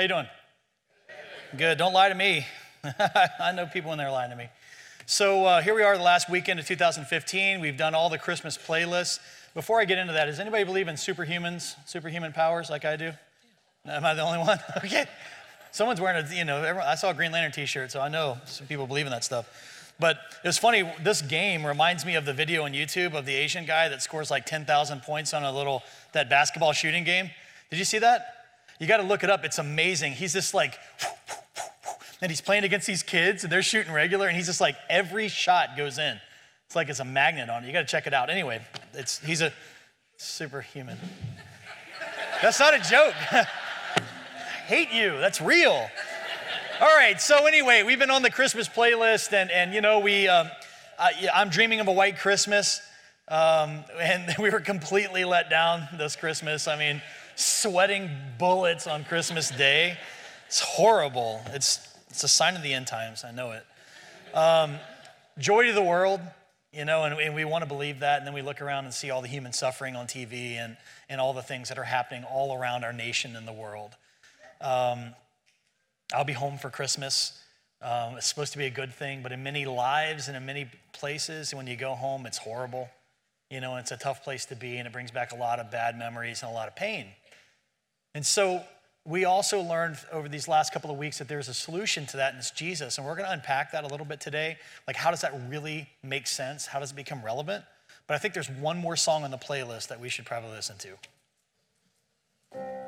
How you doing? Good. Don't lie to me. I know people when they're lying to me. So uh, here we are, the last weekend of 2015. We've done all the Christmas playlists. Before I get into that, does anybody believe in superhumans, superhuman powers like I do? Am I the only one? okay. Someone's wearing a, you know, everyone, I saw a Green Lantern t-shirt, so I know some people believe in that stuff. But it was funny, this game reminds me of the video on YouTube of the Asian guy that scores like 10,000 points on a little, that basketball shooting game. Did you see that? You got to look it up. It's amazing. He's just like, and he's playing against these kids and they're shooting regular and he's just like every shot goes in. It's like it's a magnet on it. You got to check it out. Anyway it's he's a superhuman. That's not a joke. Hate you. That's real. All right so anyway we've been on the christmas playlist and and you know we um, I, i'm dreaming of a white christmas. Um, and we were completely let down this christmas. I mean sweating bullets on christmas day it's horrible it's it's a sign of the end times. I know it. Um, joy to the world, you know, and, and we want to believe that. And then we look around and see all the human suffering on TV and, and all the things that are happening all around our nation and the world. Um, I'll be home for Christmas. Um, it's supposed to be a good thing, but in many lives and in many places, when you go home, it's horrible. You know, it's a tough place to be, and it brings back a lot of bad memories and a lot of pain. And so we also learned over these last couple of weeks that there's a solution to that, and it's Jesus. And we're going to unpack that a little bit today. Like, how does that really make sense? How does it become relevant? But I think there's one more song on the playlist that we should probably listen to.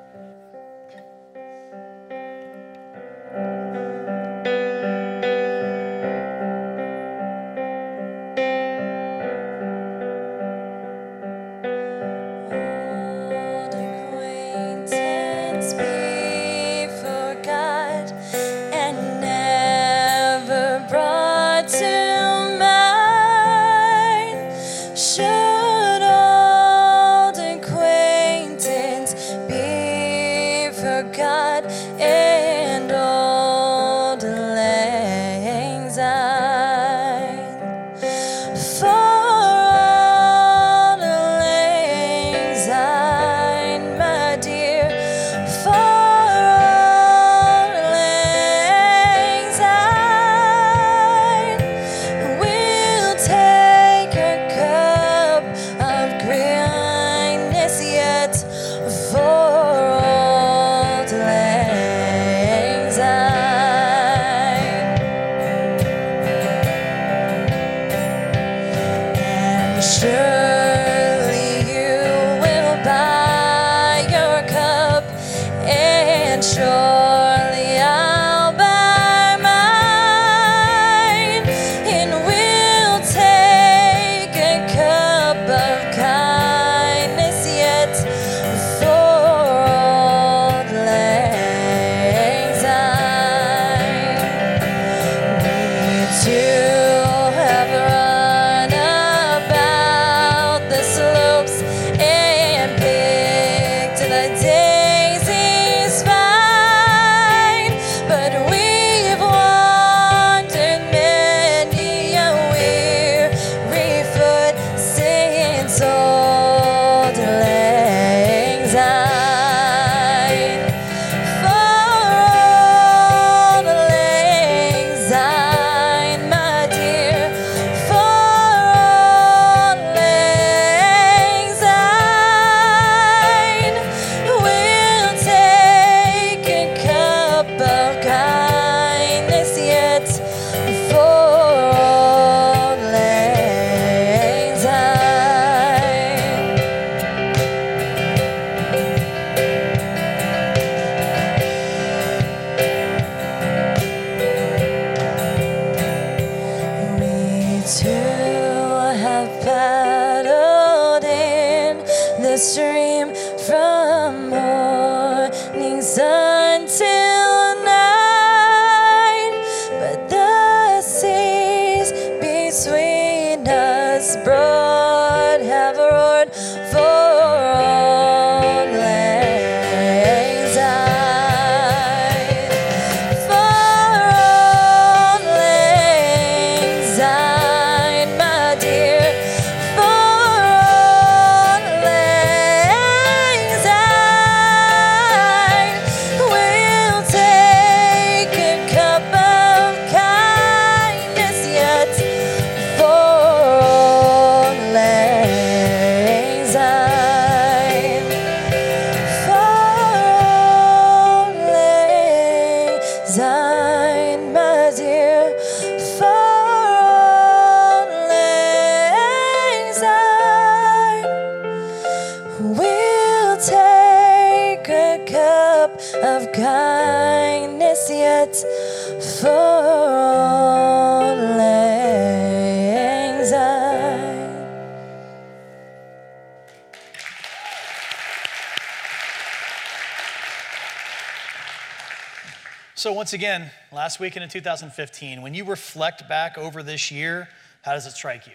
Once again, last weekend in 2015, when you reflect back over this year, how does it strike you?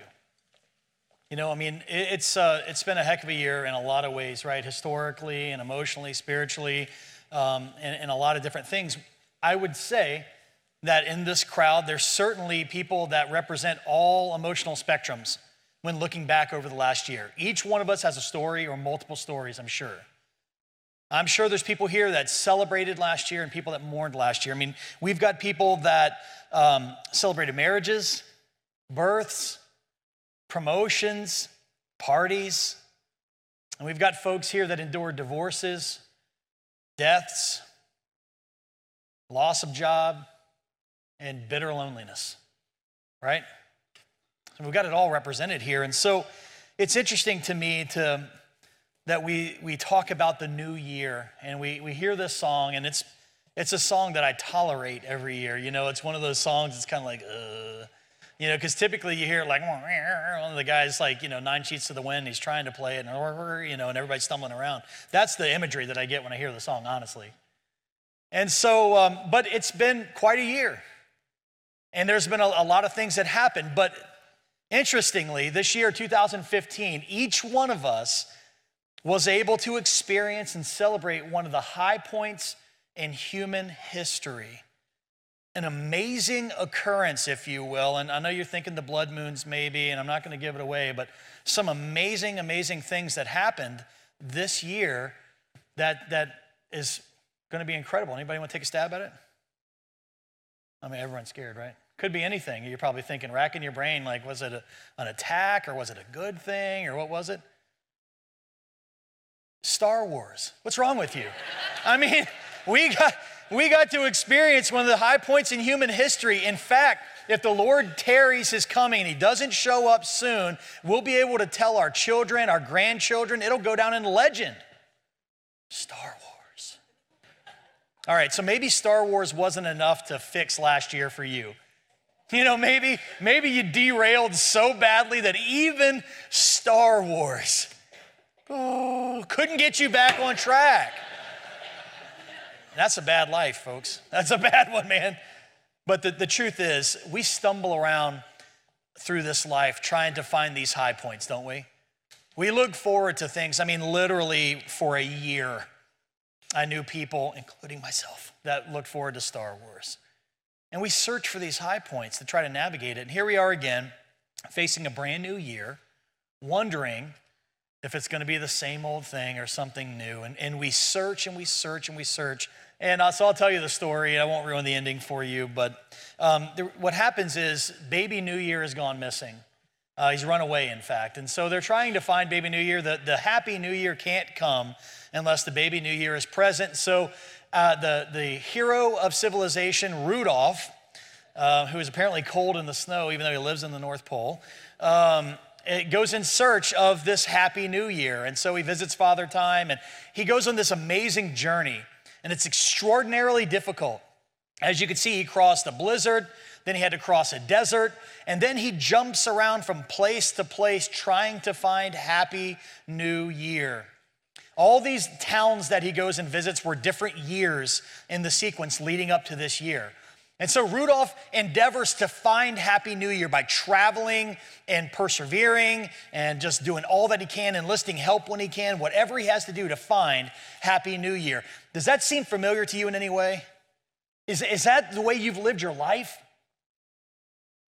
You know, I mean, it's, uh, it's been a heck of a year in a lot of ways, right? Historically and emotionally, spiritually, um, and, and a lot of different things. I would say that in this crowd, there's certainly people that represent all emotional spectrums when looking back over the last year. Each one of us has a story or multiple stories, I'm sure. I'm sure there's people here that celebrated last year and people that mourned last year. I mean, we've got people that um, celebrated marriages, births, promotions, parties. And we've got folks here that endured divorces, deaths, loss of job, and bitter loneliness, right? So we've got it all represented here. And so it's interesting to me to that we, we talk about the new year and we, we hear this song and it's, it's a song that I tolerate every year. You know, it's one of those songs that's kind of like, uh, you know, because typically you hear like one of the guys like, you know, nine sheets to the wind, he's trying to play it, and, you know, and everybody's stumbling around. That's the imagery that I get when I hear the song, honestly. And so, um, but it's been quite a year. And there's been a, a lot of things that happened. But interestingly, this year, 2015, each one of us was able to experience and celebrate one of the high points in human history. An amazing occurrence, if you will. And I know you're thinking the blood moons, maybe, and I'm not going to give it away, but some amazing, amazing things that happened this year that, that is going to be incredible. Anybody want to take a stab at it? I mean, everyone's scared, right? Could be anything. You're probably thinking, racking your brain, like, was it a, an attack or was it a good thing or what was it? Star Wars. What's wrong with you? I mean, we got, we got to experience one of the high points in human history. In fact, if the Lord tarries his coming and he doesn't show up soon, we'll be able to tell our children, our grandchildren, it'll go down in legend. Star Wars. All right, so maybe Star Wars wasn't enough to fix last year for you. You know, maybe maybe you derailed so badly that even Star Wars oh, couldn't get you back on track. That's a bad life, folks. That's a bad one, man. But the, the truth is, we stumble around through this life trying to find these high points, don't we? We look forward to things. I mean, literally for a year, I knew people, including myself, that looked forward to Star Wars. And we search for these high points to try to navigate it. And here we are again, facing a brand new year, wondering if it's going to be the same old thing or something new. And, and we search and we search and we search. And uh, so I'll tell you the story. And I won't ruin the ending for you. But um, what happens is Baby New Year has gone missing. Uh, he's run away, in fact. And so they're trying to find Baby New Year. The, the Happy New Year can't come unless the Baby New Year is present. So uh, the, the hero of civilization, Rudolph, uh, who is apparently cold in the snow, even though he lives in the North Pole, um, goes in search of this happy new year. And so he visits Father Time and he goes on this amazing journey. And it's extraordinarily difficult. As you can see, he crossed a blizzard, then he had to cross a desert, and then he jumps around from place to place trying to find happy new year. All these towns that he goes and visits were different years in the sequence leading up to this year. And so Rudolph endeavors to find Happy New Year by traveling and persevering and just doing all that he can, enlisting help when he can, whatever he has to do to find Happy New Year. Does that seem familiar to you in any way? Is, is that the way you've lived your life?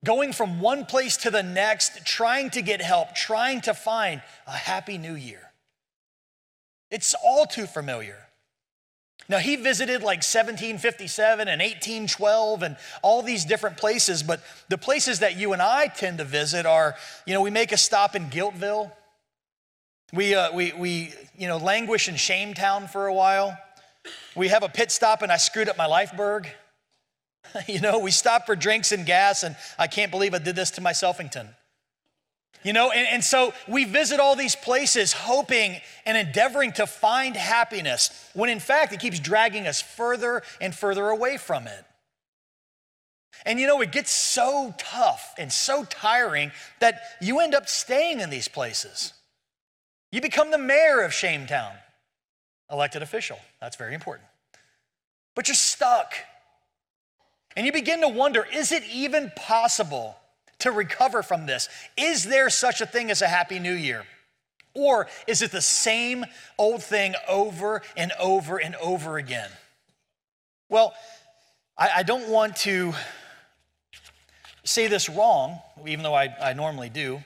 Going from one place to the next, trying to get help, trying to find a Happy New Year. It's all too familiar. Now, he visited like 1757 and 1812 and all these different places, but the places that you and I tend to visit are, you know, we make a stop in Guiltville. We, uh, we, we you know, languish in Shametown for a while. We have a pit stop and I screwed up my Lifeburg. you know, we stop for drinks and gas and I can't believe I did this to my Selfington. You know, and, and so we visit all these places hoping and endeavoring to find happiness, when in fact it keeps dragging us further and further away from it. And you know, it gets so tough and so tiring that you end up staying in these places. You become the mayor of Shametown, elected official. That's very important. But you're stuck. And you begin to wonder is it even possible to recover from this? Is there such a thing as a happy new year? Or is it the same old thing over and over and over again? Well, I, I don't want to say this wrong, even though I, I normally do.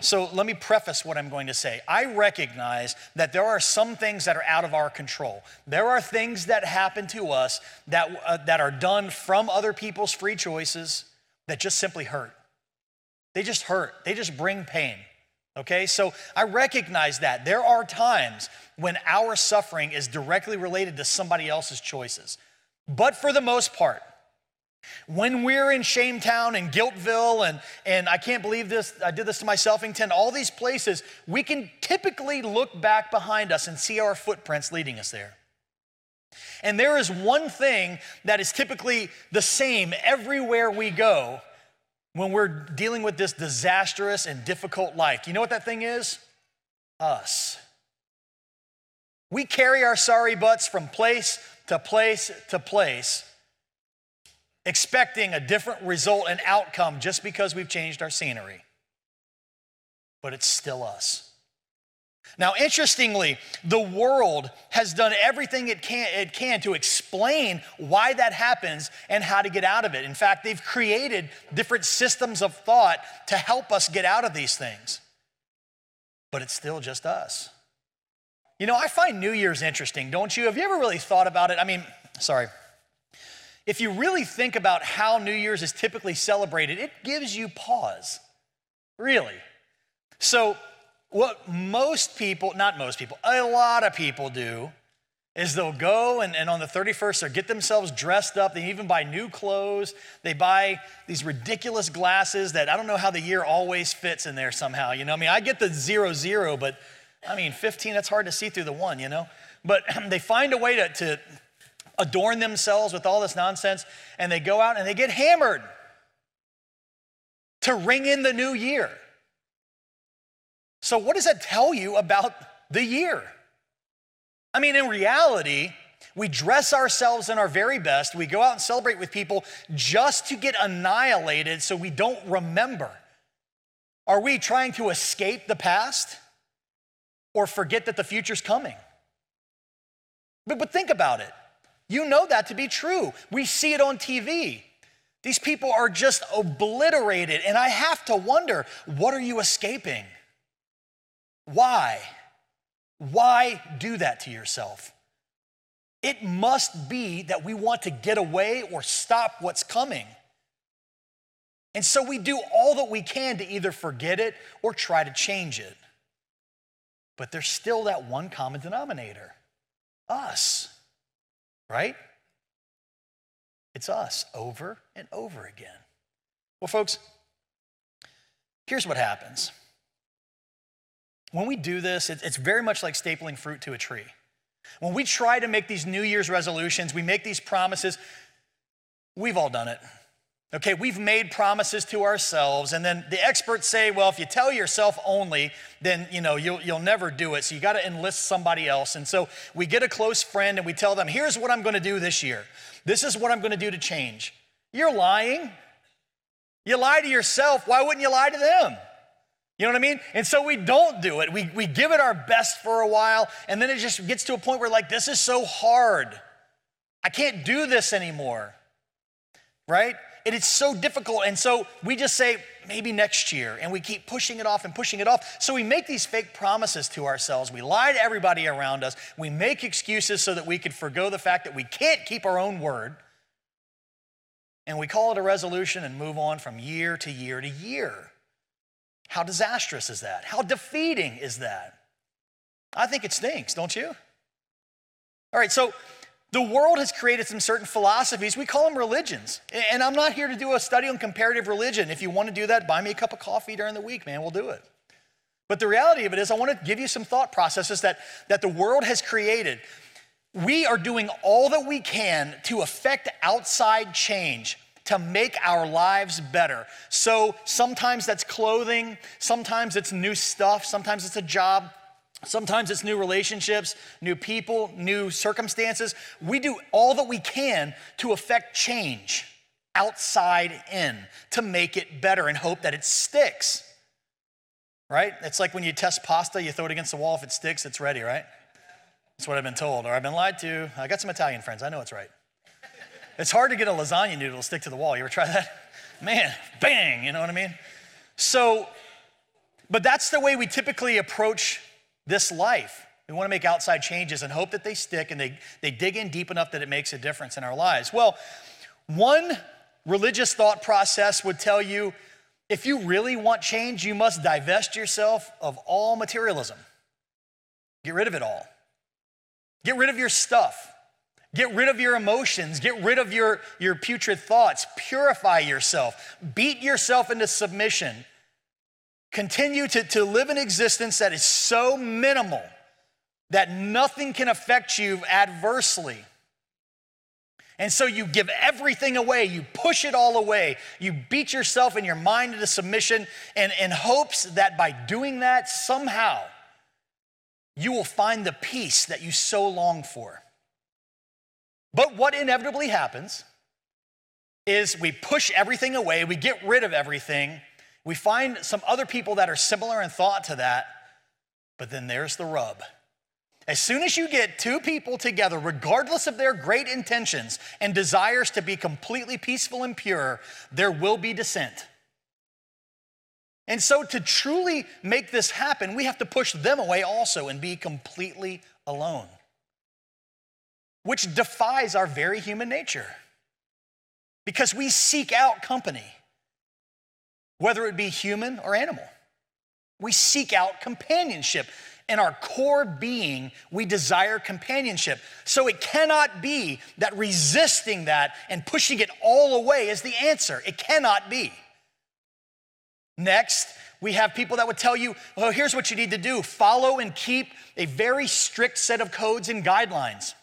So let me preface what I'm going to say. I recognize that there are some things that are out of our control. There are things that happen to us that, uh, that are done from other people's free choices that just simply hurt. They just hurt, they just bring pain. Okay, so I recognize that. There are times when our suffering is directly related to somebody else's choices. But for the most part, when we're in Shametown and Guiltville, and, and I can't believe this, I did this to myself, in all these places, we can typically look back behind us and see our footprints leading us there. And there is one thing that is typically the same everywhere we go when we're dealing with this disastrous and difficult life. You know what that thing is? Us. We carry our sorry butts from place to place to place expecting a different result and outcome just because we've changed our scenery. But it's still us. Now, interestingly, the world has done everything it can, it can to explain why that happens and how to get out of it. In fact, they've created different systems of thought to help us get out of these things. But it's still just us. You know, I find New Year's interesting, don't you? Have you ever really thought about it? I mean, sorry. If you really think about how New Year's is typically celebrated, it gives you pause. Really. So, what most people, not most people, a lot of people do is they'll go and, and on the 31st they'll get themselves dressed up. They even buy new clothes. They buy these ridiculous glasses that I don't know how the year always fits in there somehow. You know, I mean, I get the zero zero, but I mean, 15, that's hard to see through the one, you know? But they find a way to, to adorn themselves with all this nonsense, and they go out and they get hammered to ring in the new year. So, what does that tell you about the year? I mean, in reality, we dress ourselves in our very best. We go out and celebrate with people just to get annihilated so we don't remember. Are we trying to escape the past or forget that the future's coming? But, but think about it. You know that to be true. We see it on TV. These people are just obliterated. And I have to wonder what are you escaping? Why? Why do that to yourself? It must be that we want to get away or stop what's coming. And so we do all that we can to either forget it or try to change it. But there's still that one common denominator us right? It's us over and over again. Well, folks, here's what happens. When we do this, it's very much like stapling fruit to a tree. When we try to make these New Year's resolutions, we make these promises, we've all done it. Okay, we've made promises to ourselves, and then the experts say, well, if you tell yourself only, then you know you'll, you'll never do it. So you got to enlist somebody else. And so we get a close friend and we tell them, here's what I'm going to do this year. This is what I'm going to do to change. You're lying. You lie to yourself. Why wouldn't you lie to them? You know what I mean? And so we don't do it. We, we give it our best for a while, and then it just gets to a point where, like, this is so hard. I can't do this anymore. Right? it is so difficult. And so we just say, maybe next year. And we keep pushing it off and pushing it off. So we make these fake promises to ourselves. We lie to everybody around us. We make excuses so that we could forego the fact that we can't keep our own word. And we call it a resolution and move on from year to year to year. How disastrous is that? How defeating is that? I think it stinks, don't you? All right, so The world has created some certain philosophies. We call them religions. And I'm not here to do a study on comparative religion. If you want to do that, buy me a cup of coffee during the week, man. We'll do it. But the reality of it is, I want to give you some thought processes that, that the world has created. We are doing all that we can to affect outside change to make our lives better. So sometimes that's clothing, sometimes it's new stuff, sometimes it's a job, sometimes it's new relationships, new people, new circumstances. We do all that we can to affect change outside in to make it better and hope that it sticks. Right? It's like when you test pasta, you throw it against the wall. If it sticks, it's ready, right? That's what I've been told, or I've been lied to. I got some Italian friends. I know it's right. It's hard to get a lasagna noodle to stick to the wall. You ever try that? Man, bang, you know what I mean? So, but that's the way we typically approach this life. We want to make outside changes and hope that they stick and they, they dig in deep enough that it makes a difference in our lives. Well, one religious thought process would tell you if you really want change, you must divest yourself of all materialism. Get rid of it all. Get rid of your stuff. Get rid of your emotions. Get rid of your, your putrid thoughts. Purify yourself. Beat yourself into submission. Continue to, to live an existence that is so minimal that nothing can affect you adversely. And so you give everything away, you push it all away, you beat yourself and your mind into submission, and in hopes that by doing that, somehow you will find the peace that you so long for. But what inevitably happens is we push everything away, we get rid of everything, we find some other people that are similar in thought to that, but then there's the rub. As soon as you get two people together, regardless of their great intentions and desires to be completely peaceful and pure, there will be dissent. And so, to truly make this happen, we have to push them away also and be completely alone which defies our very human nature because we seek out company, whether it be human or animal. We seek out companionship. In our core being, we desire companionship. So it cannot be that resisting that and pushing it all away is the answer. It cannot be. Next, we have people that would tell you, well, here's what you need to do follow and keep a very strict set of codes and guidelines.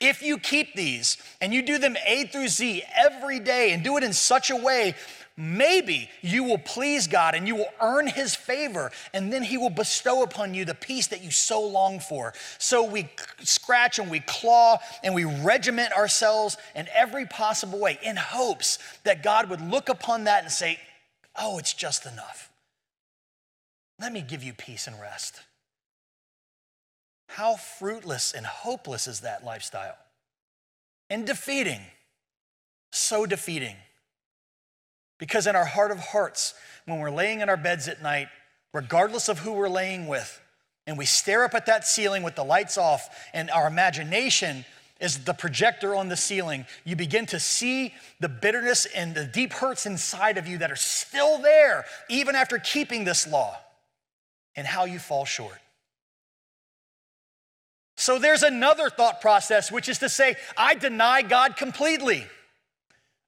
If you keep these and you do them A through Z every day and do it in such a way, maybe you will please God and you will earn His favor, and then He will bestow upon you the peace that you so long for. So we scratch and we claw and we regiment ourselves in every possible way in hopes that God would look upon that and say, Oh, it's just enough. Let me give you peace and rest. How fruitless and hopeless is that lifestyle? And defeating, so defeating. Because in our heart of hearts, when we're laying in our beds at night, regardless of who we're laying with, and we stare up at that ceiling with the lights off, and our imagination is the projector on the ceiling, you begin to see the bitterness and the deep hurts inside of you that are still there, even after keeping this law, and how you fall short. So there's another thought process, which is to say, I deny God completely.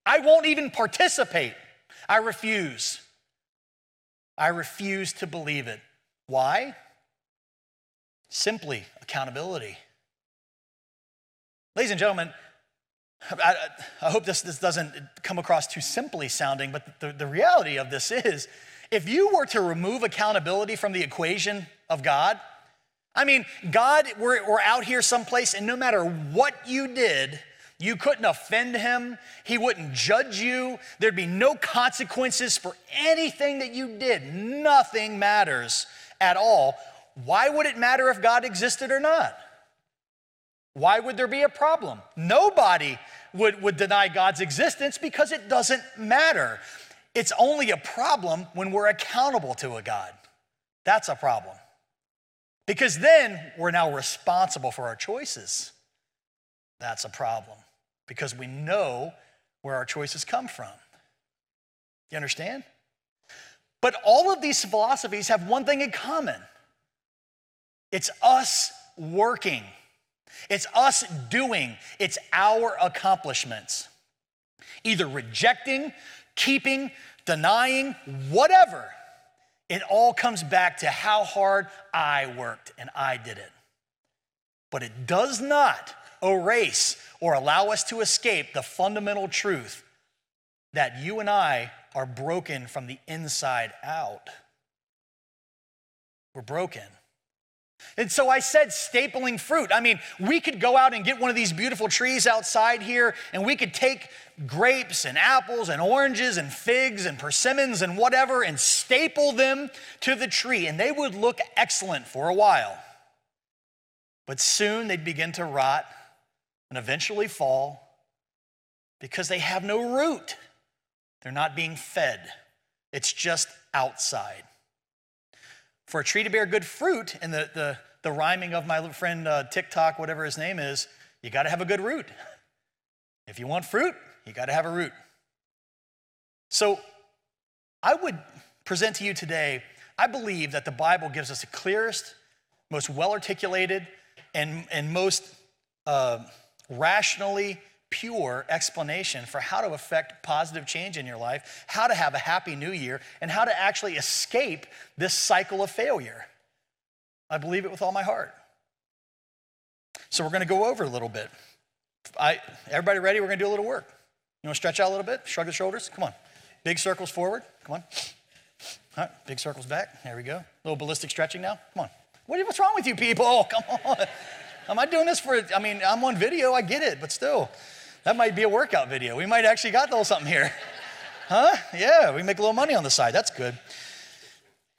I won't even participate. I refuse. I refuse to believe it. Why? Simply accountability. Ladies and gentlemen, I, I hope this, this doesn't come across too simply sounding, but the, the reality of this is if you were to remove accountability from the equation of God, I mean, God, we're, we're out here someplace, and no matter what you did, you couldn't offend him. He wouldn't judge you. There'd be no consequences for anything that you did. Nothing matters at all. Why would it matter if God existed or not? Why would there be a problem? Nobody would, would deny God's existence because it doesn't matter. It's only a problem when we're accountable to a God. That's a problem. Because then we're now responsible for our choices. That's a problem because we know where our choices come from. You understand? But all of these philosophies have one thing in common it's us working. It's us doing, it's our accomplishments. Either rejecting, keeping, denying, whatever. It all comes back to how hard I worked and I did it. But it does not erase or allow us to escape the fundamental truth that you and I are broken from the inside out. We're broken. And so I said stapling fruit. I mean, we could go out and get one of these beautiful trees outside here, and we could take grapes and apples and oranges and figs and persimmons and whatever and staple them to the tree, and they would look excellent for a while. But soon they'd begin to rot and eventually fall because they have no root. They're not being fed, it's just outside. For a tree to bear good fruit, and the, the, the rhyming of my friend uh, TikTok, whatever his name is, you got to have a good root. If you want fruit, you got to have a root. So I would present to you today, I believe that the Bible gives us the clearest, most well articulated, and, and most uh, rationally pure explanation for how to affect positive change in your life, how to have a happy new year, and how to actually escape this cycle of failure. I believe it with all my heart. So we're going to go over a little bit. I, everybody ready? We're going to do a little work. You want to stretch out a little bit? Shrug the shoulders? Come on. Big circles forward. Come on. All right, big circles back. There we go. A little ballistic stretching now. Come on. What, what's wrong with you people? Come on. Am I doing this for, I mean, I'm on video, I get it, but still. That might be a workout video. We might actually got a little something here. Huh? Yeah, we make a little money on the side. That's good.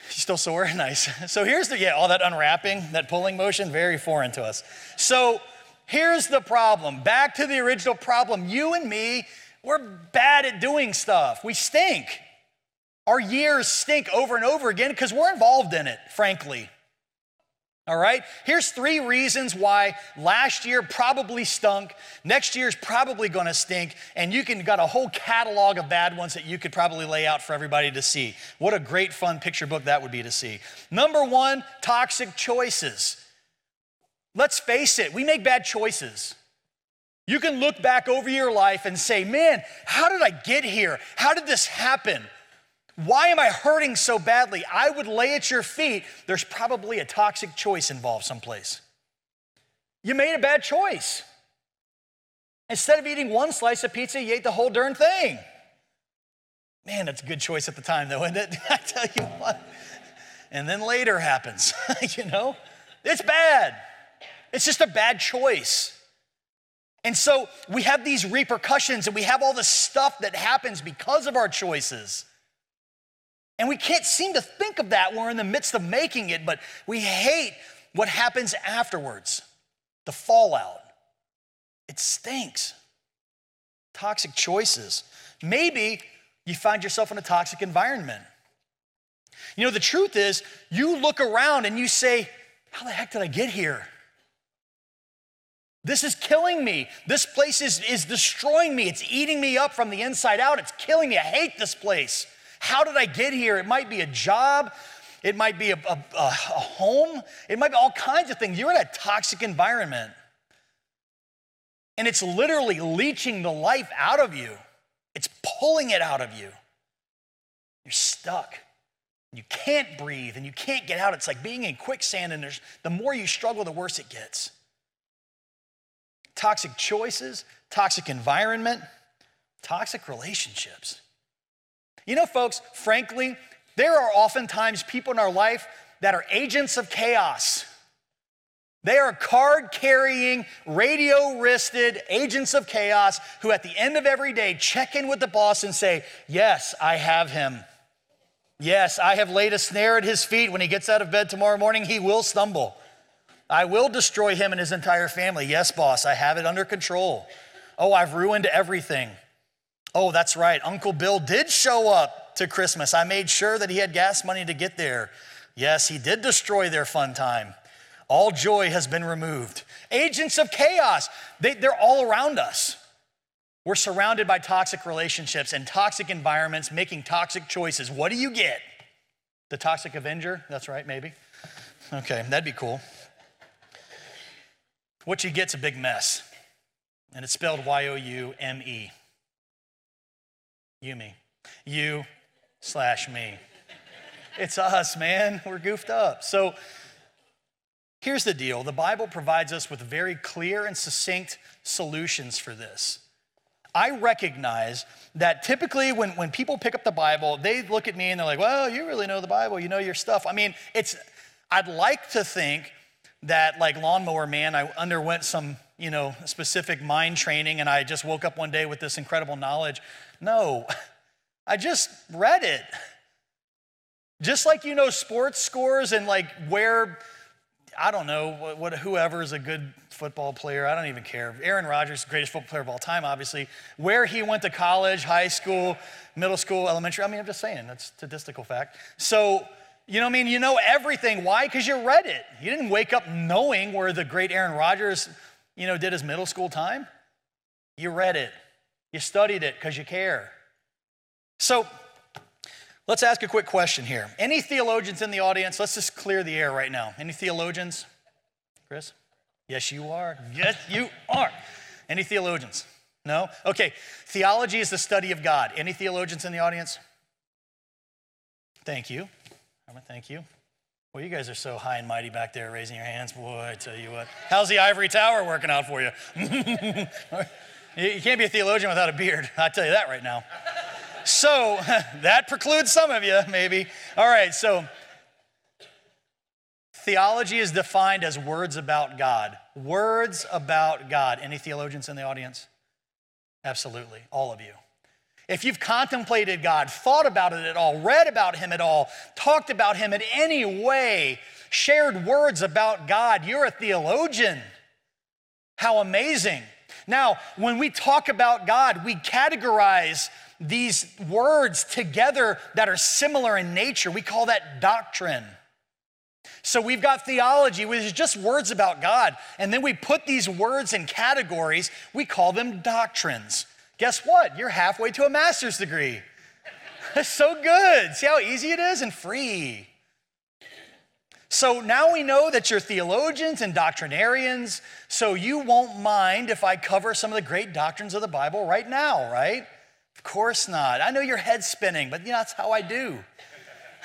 She's still sore? Nice. So here's the, yeah, all that unwrapping, that pulling motion, very foreign to us. So here's the problem. Back to the original problem. You and me, we're bad at doing stuff. We stink. Our years stink over and over again because we're involved in it, frankly. All right? Here's three reasons why last year probably stunk, next year's probably gonna stink, and you can got a whole catalog of bad ones that you could probably lay out for everybody to see. What a great fun picture book that would be to see. Number one, toxic choices. Let's face it, we make bad choices. You can look back over your life and say, man, how did I get here? How did this happen? Why am I hurting so badly? I would lay at your feet. There's probably a toxic choice involved someplace. You made a bad choice. Instead of eating one slice of pizza, you ate the whole darn thing. Man, that's a good choice at the time, though, isn't it? I tell you what. And then later happens, you know? It's bad. It's just a bad choice. And so we have these repercussions and we have all this stuff that happens because of our choices. And we can't seem to think of that we're in the midst of making it, but we hate what happens afterwards the fallout. It stinks. Toxic choices. Maybe you find yourself in a toxic environment. You know, the truth is, you look around and you say, How the heck did I get here? This is killing me. This place is, is destroying me. It's eating me up from the inside out. It's killing me. I hate this place. How did I get here? It might be a job, it might be a, a, a home, it might be all kinds of things. You're in a toxic environment. And it's literally leaching the life out of you. It's pulling it out of you. You're stuck. You can't breathe and you can't get out. It's like being in quicksand, and there's, the more you struggle, the worse it gets. Toxic choices, toxic environment, toxic relationships. You know, folks, frankly, there are oftentimes people in our life that are agents of chaos. They are card carrying, radio wristed agents of chaos who, at the end of every day, check in with the boss and say, Yes, I have him. Yes, I have laid a snare at his feet. When he gets out of bed tomorrow morning, he will stumble. I will destroy him and his entire family. Yes, boss, I have it under control. Oh, I've ruined everything. Oh, that's right. Uncle Bill did show up to Christmas. I made sure that he had gas money to get there. Yes, he did destroy their fun time. All joy has been removed. Agents of chaos, they, they're all around us. We're surrounded by toxic relationships and toxic environments, making toxic choices. What do you get? The toxic avenger? That's right, maybe. Okay, that'd be cool. what you get's a big mess. And it's spelled Y O U M E. You, me. You slash me. It's us, man. We're goofed up. So here's the deal the Bible provides us with very clear and succinct solutions for this. I recognize that typically when, when people pick up the Bible, they look at me and they're like, well, you really know the Bible, you know your stuff. I mean, it's, I'd like to think that, like Lawnmower Man, I underwent some, you know, specific mind training and I just woke up one day with this incredible knowledge. No, I just read it. Just like you know sports scores and like where I don't know what, what whoever is a good football player. I don't even care. Aaron Rodgers, greatest football player of all time, obviously. Where he went to college, high school, middle school, elementary. I mean, I'm just saying that's statistical fact. So you know I mean? You know everything. Why? Because you read it. You didn't wake up knowing where the great Aaron Rodgers, you know, did his middle school time. You read it. You studied it because you care. So let's ask a quick question here. Any theologians in the audience? Let's just clear the air right now. Any theologians? Chris? Yes, you are. Yes, you are. Any theologians? No? Okay. Theology is the study of God. Any theologians in the audience? Thank you. Thank you. Well, you guys are so high and mighty back there raising your hands. Boy, I tell you what. How's the ivory tower working out for you? you can't be a theologian without a beard. I'll tell you that right now. So that precludes some of you, maybe. All right, so theology is defined as words about God. Words about God. Any theologians in the audience? Absolutely, all of you. If you've contemplated God, thought about it at all, read about Him at all, talked about Him in any way, shared words about God, you're a theologian. How amazing. Now, when we talk about God, we categorize these words together that are similar in nature. We call that doctrine. So we've got theology, which is just words about God. And then we put these words in categories, we call them doctrines. Guess what? You're halfway to a master's degree. That's so good. See how easy it is and free. So now we know that you're theologians and doctrinarians, so you won't mind if I cover some of the great doctrines of the Bible right now, right? Of course not. I know your head's spinning, but you know, that's how I do.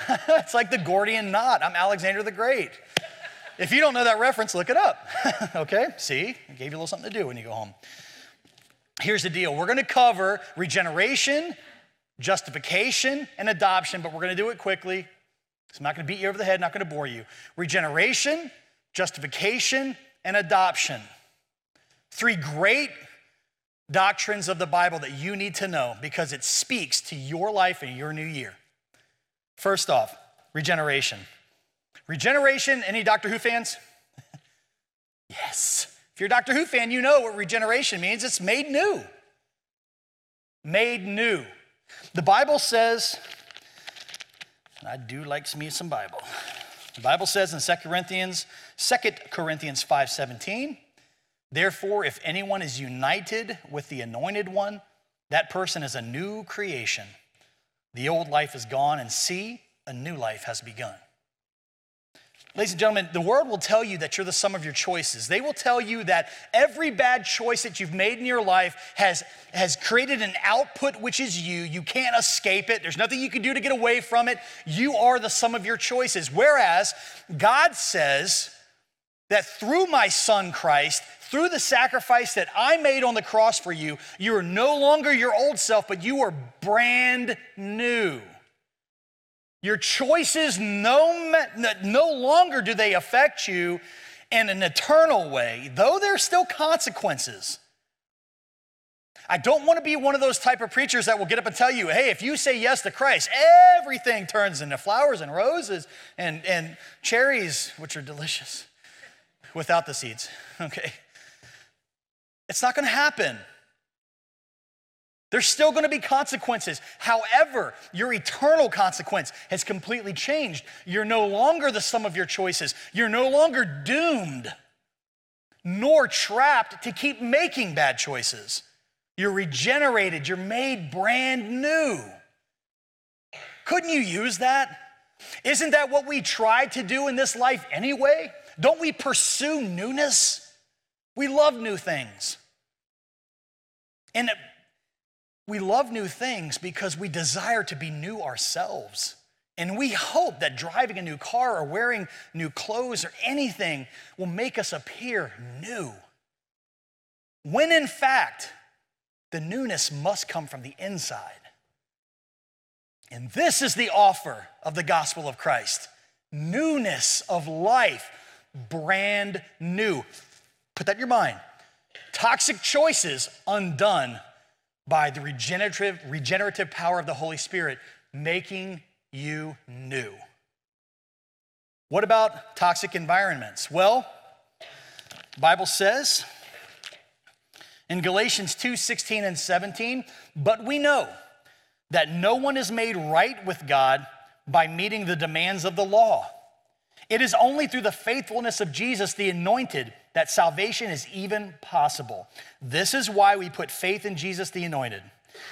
it's like the Gordian knot. I'm Alexander the Great. If you don't know that reference, look it up. okay? See? I gave you a little something to do when you go home here's the deal we're going to cover regeneration, justification, and adoption, but we're going to do it quickly. I'm not going to beat you over the head, not going to bore you. Regeneration, justification, and adoption. Three great doctrines of the Bible that you need to know because it speaks to your life and your new year. First off, regeneration. Regeneration, any Doctor Who fans? yes If you're a Doctor Who fan, you know what regeneration means it's made new. Made new. The Bible says, I do like me some Bible. The Bible says in 2 Corinthians, 2 Corinthians 5:17, therefore, if anyone is united with the anointed one, that person is a new creation. The old life is gone, and see, a new life has begun. Ladies and gentlemen, the world will tell you that you're the sum of your choices. They will tell you that every bad choice that you've made in your life has, has created an output which is you. You can't escape it. There's nothing you can do to get away from it. You are the sum of your choices. Whereas God says that through my son Christ, through the sacrifice that I made on the cross for you, you are no longer your old self, but you are brand new. Your choices no, no longer do they affect you in an eternal way, though there's still consequences. I don't want to be one of those type of preachers that will get up and tell you, hey, if you say yes to Christ, everything turns into flowers and roses and, and cherries, which are delicious, without the seeds. Okay. It's not going to happen. There's still going to be consequences. However, your eternal consequence has completely changed. You're no longer the sum of your choices. You're no longer doomed nor trapped to keep making bad choices. You're regenerated, you're made brand new. Couldn't you use that? Isn't that what we try to do in this life anyway? Don't we pursue newness? We love new things. And we love new things because we desire to be new ourselves. And we hope that driving a new car or wearing new clothes or anything will make us appear new. When in fact, the newness must come from the inside. And this is the offer of the gospel of Christ newness of life, brand new. Put that in your mind. Toxic choices undone by the regenerative, regenerative power of the Holy Spirit, making you new. What about toxic environments? Well, Bible says in Galatians 2 16 and 17, but we know that no one is made right with God by meeting the demands of the law. It is only through the faithfulness of Jesus, the anointed, that salvation is even possible. This is why we put faith in Jesus, the anointed.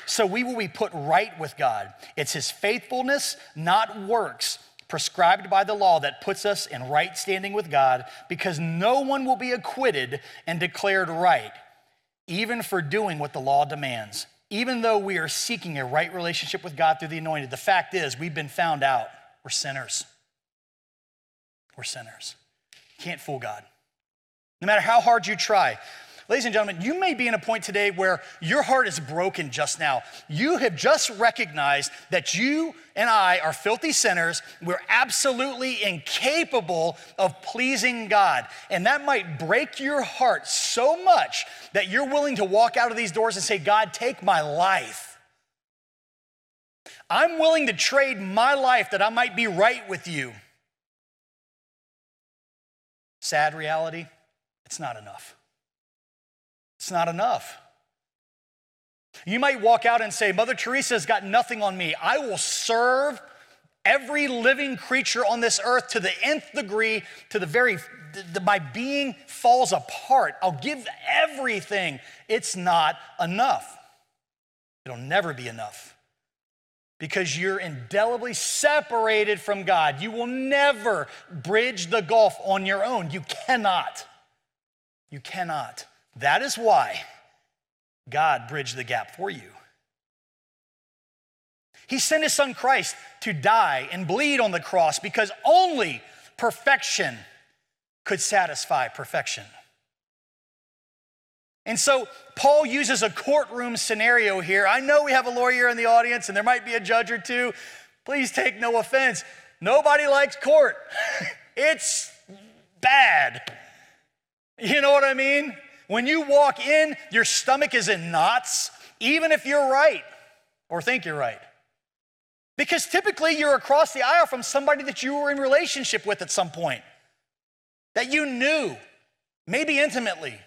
So we will be put right with God. It's his faithfulness, not works, prescribed by the law that puts us in right standing with God, because no one will be acquitted and declared right, even for doing what the law demands. Even though we are seeking a right relationship with God through the anointed, the fact is we've been found out. We're sinners. We're sinners. Can't fool God. No matter how hard you try. Ladies and gentlemen, you may be in a point today where your heart is broken just now. You have just recognized that you and I are filthy sinners. We're absolutely incapable of pleasing God. And that might break your heart so much that you're willing to walk out of these doors and say, God, take my life. I'm willing to trade my life that I might be right with you. Sad reality, it's not enough. It's not enough. You might walk out and say, Mother Teresa's got nothing on me. I will serve every living creature on this earth to the nth degree, to the very, the, my being falls apart. I'll give everything. It's not enough. It'll never be enough because you're indelibly separated from God. You will never bridge the gulf on your own. You cannot. You cannot. That is why God bridged the gap for you. He sent his son Christ to die and bleed on the cross because only perfection could satisfy perfection. And so Paul uses a courtroom scenario here. I know we have a lawyer in the audience and there might be a judge or two. Please take no offense. Nobody likes court, it's bad. You know what I mean? When you walk in, your stomach is in knots, even if you're right or think you're right. Because typically you're across the aisle from somebody that you were in relationship with at some point, that you knew, maybe intimately.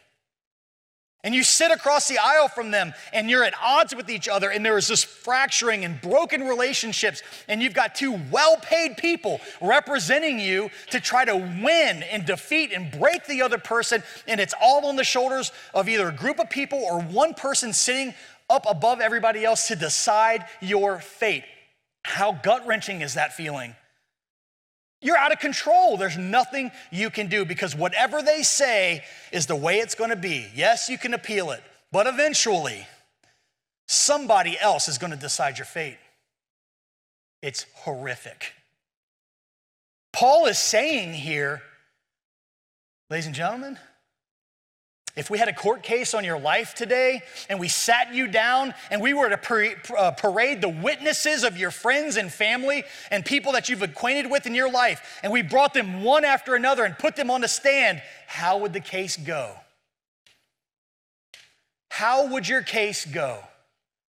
And you sit across the aisle from them and you're at odds with each other, and there is this fracturing and broken relationships, and you've got two well paid people representing you to try to win and defeat and break the other person, and it's all on the shoulders of either a group of people or one person sitting up above everybody else to decide your fate. How gut wrenching is that feeling? You're out of control. There's nothing you can do because whatever they say is the way it's going to be. Yes, you can appeal it, but eventually, somebody else is going to decide your fate. It's horrific. Paul is saying here, ladies and gentlemen, if we had a court case on your life today and we sat you down and we were to uh, parade the witnesses of your friends and family and people that you've acquainted with in your life and we brought them one after another and put them on the stand, how would the case go? How would your case go?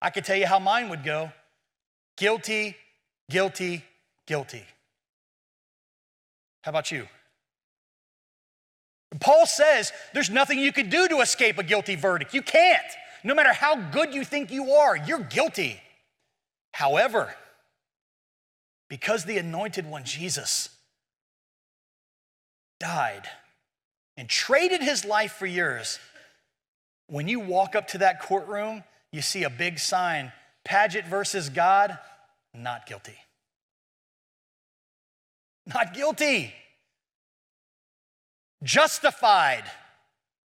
I could tell you how mine would go guilty, guilty, guilty. How about you? Paul says there's nothing you could do to escape a guilty verdict. You can't. No matter how good you think you are, you're guilty. However, because the anointed one, Jesus, died and traded his life for yours, when you walk up to that courtroom, you see a big sign Paget versus God, not guilty. Not guilty justified,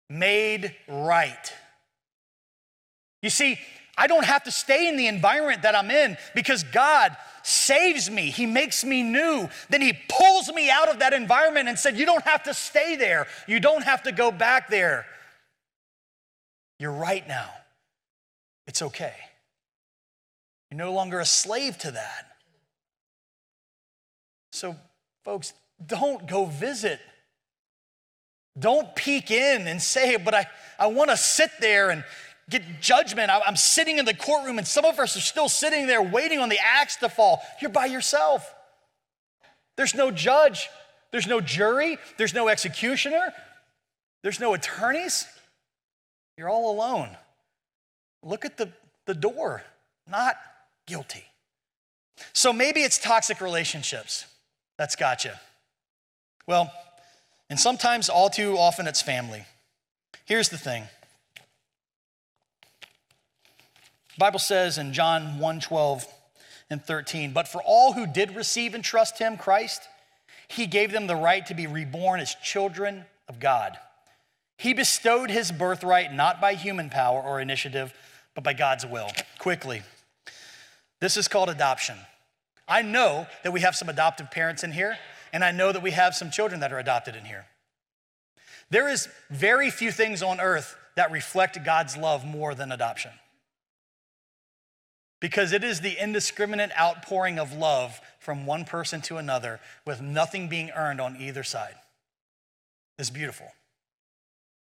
made right. You see, I don't have to stay in the environment that I'm in because God saves me. He makes me new. Then He pulls me out of that environment and said, You don't have to stay there. You don't have to go back there. You're right now. It's okay. You're no longer a slave to that. So, folks, don't go visit. Don't peek in and say, but I, I want to sit there and get judgment. I, I'm sitting in the courtroom, and some of us are still sitting there waiting on the axe to fall. You're by yourself. There's no judge, there's no jury, there's no executioner, there's no attorneys. You're all alone. Look at the, the door, not guilty. So maybe it's toxic relationships that's got you. Well, and sometimes, all too often, it's family. Here's the thing. The Bible says in John 1 12 and 13, but for all who did receive and trust him, Christ, he gave them the right to be reborn as children of God. He bestowed his birthright not by human power or initiative, but by God's will. Quickly, this is called adoption. I know that we have some adoptive parents in here, and I know that we have some children that are adopted in here. There is very few things on earth that reflect God's love more than adoption. Because it is the indiscriminate outpouring of love from one person to another with nothing being earned on either side. It's beautiful.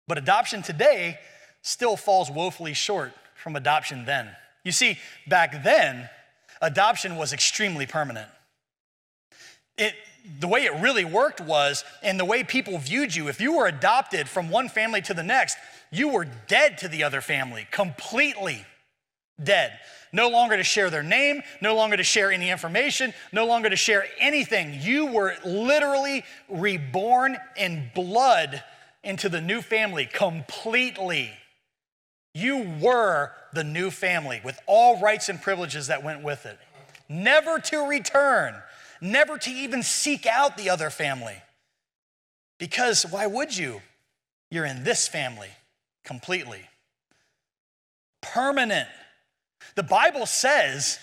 But adoption today still falls woefully short from adoption then. You see, back then, adoption was extremely permanent. It, the way it really worked was, and the way people viewed you, if you were adopted from one family to the next, you were dead to the other family, completely dead. No longer to share their name, no longer to share any information, no longer to share anything. You were literally reborn in blood into the new family completely. You were the new family with all rights and privileges that went with it. Never to return, never to even seek out the other family. Because why would you? You're in this family completely. Permanent. The Bible says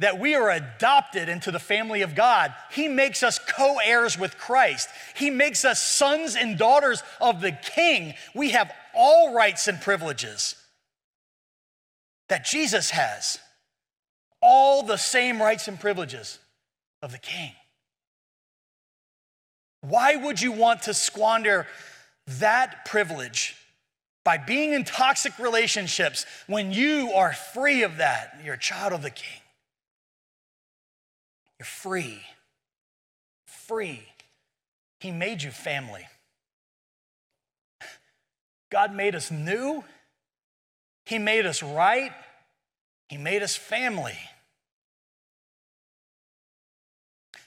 that we are adopted into the family of God. He makes us co heirs with Christ. He makes us sons and daughters of the King. We have all rights and privileges that Jesus has. All the same rights and privileges of the King. Why would you want to squander that privilege by being in toxic relationships when you are free of that? You're a child of the King. You're free. Free. He made you family. God made us new. He made us right. He made us family.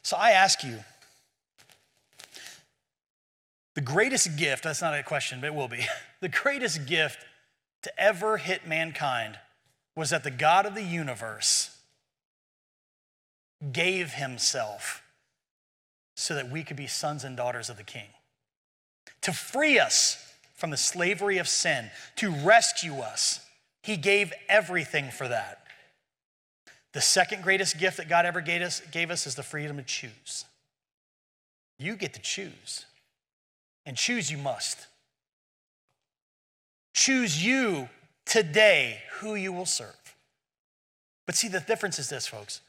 So I ask you the greatest gift, that's not a question, but it will be. The greatest gift to ever hit mankind was that the God of the universe gave himself so that we could be sons and daughters of the King. To free us from the slavery of sin, to rescue us, he gave everything for that. The second greatest gift that God ever gave us, gave us is the freedom to choose. You get to choose, and choose you must. Choose you today who you will serve. But see, the difference is this, folks.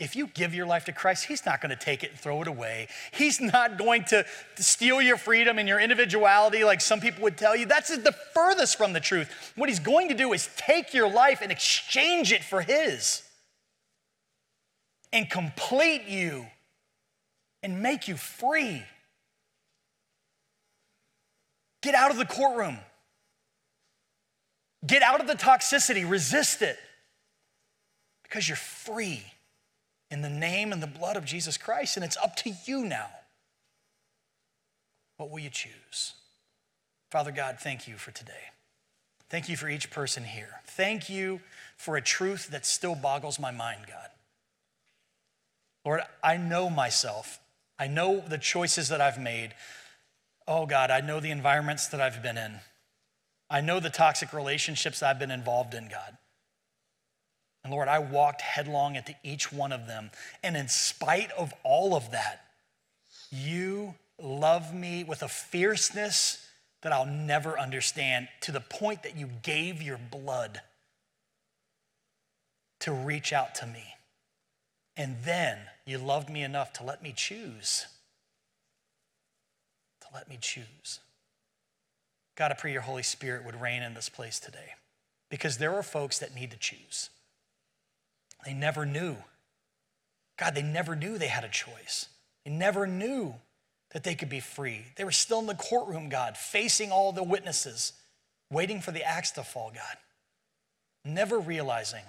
If you give your life to Christ, He's not going to take it and throw it away. He's not going to steal your freedom and your individuality like some people would tell you. That's the furthest from the truth. What He's going to do is take your life and exchange it for His and complete you and make you free. Get out of the courtroom. Get out of the toxicity, resist it because you're free in the name and the blood of Jesus Christ, and it's up to you now. What will you choose? Father God, thank you for today. Thank you for each person here. Thank you for a truth that still boggles my mind, God. Lord, I know myself. I know the choices that I've made. Oh, God, I know the environments that I've been in. I know the toxic relationships I've been involved in, God. And Lord, I walked headlong into each one of them. And in spite of all of that, you love me with a fierceness that I'll never understand to the point that you gave your blood to reach out to me. And then you loved me enough to let me choose. To let me choose. God, I pray your Holy Spirit would reign in this place today because there are folks that need to choose. They never knew. God, they never knew they had a choice. They never knew that they could be free. They were still in the courtroom, God, facing all the witnesses, waiting for the axe to fall, God, never realizing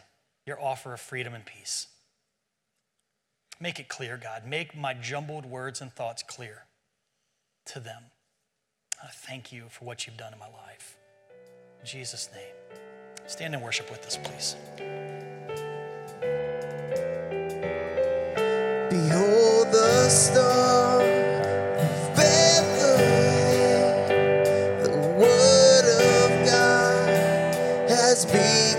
your offer of freedom and peace. Make it clear, God. Make my jumbled words and thoughts clear to them. I thank you for what you've done in my life. In Jesus' name. Stand and worship with us, please. Behold the star Bethlehem, the word of God has become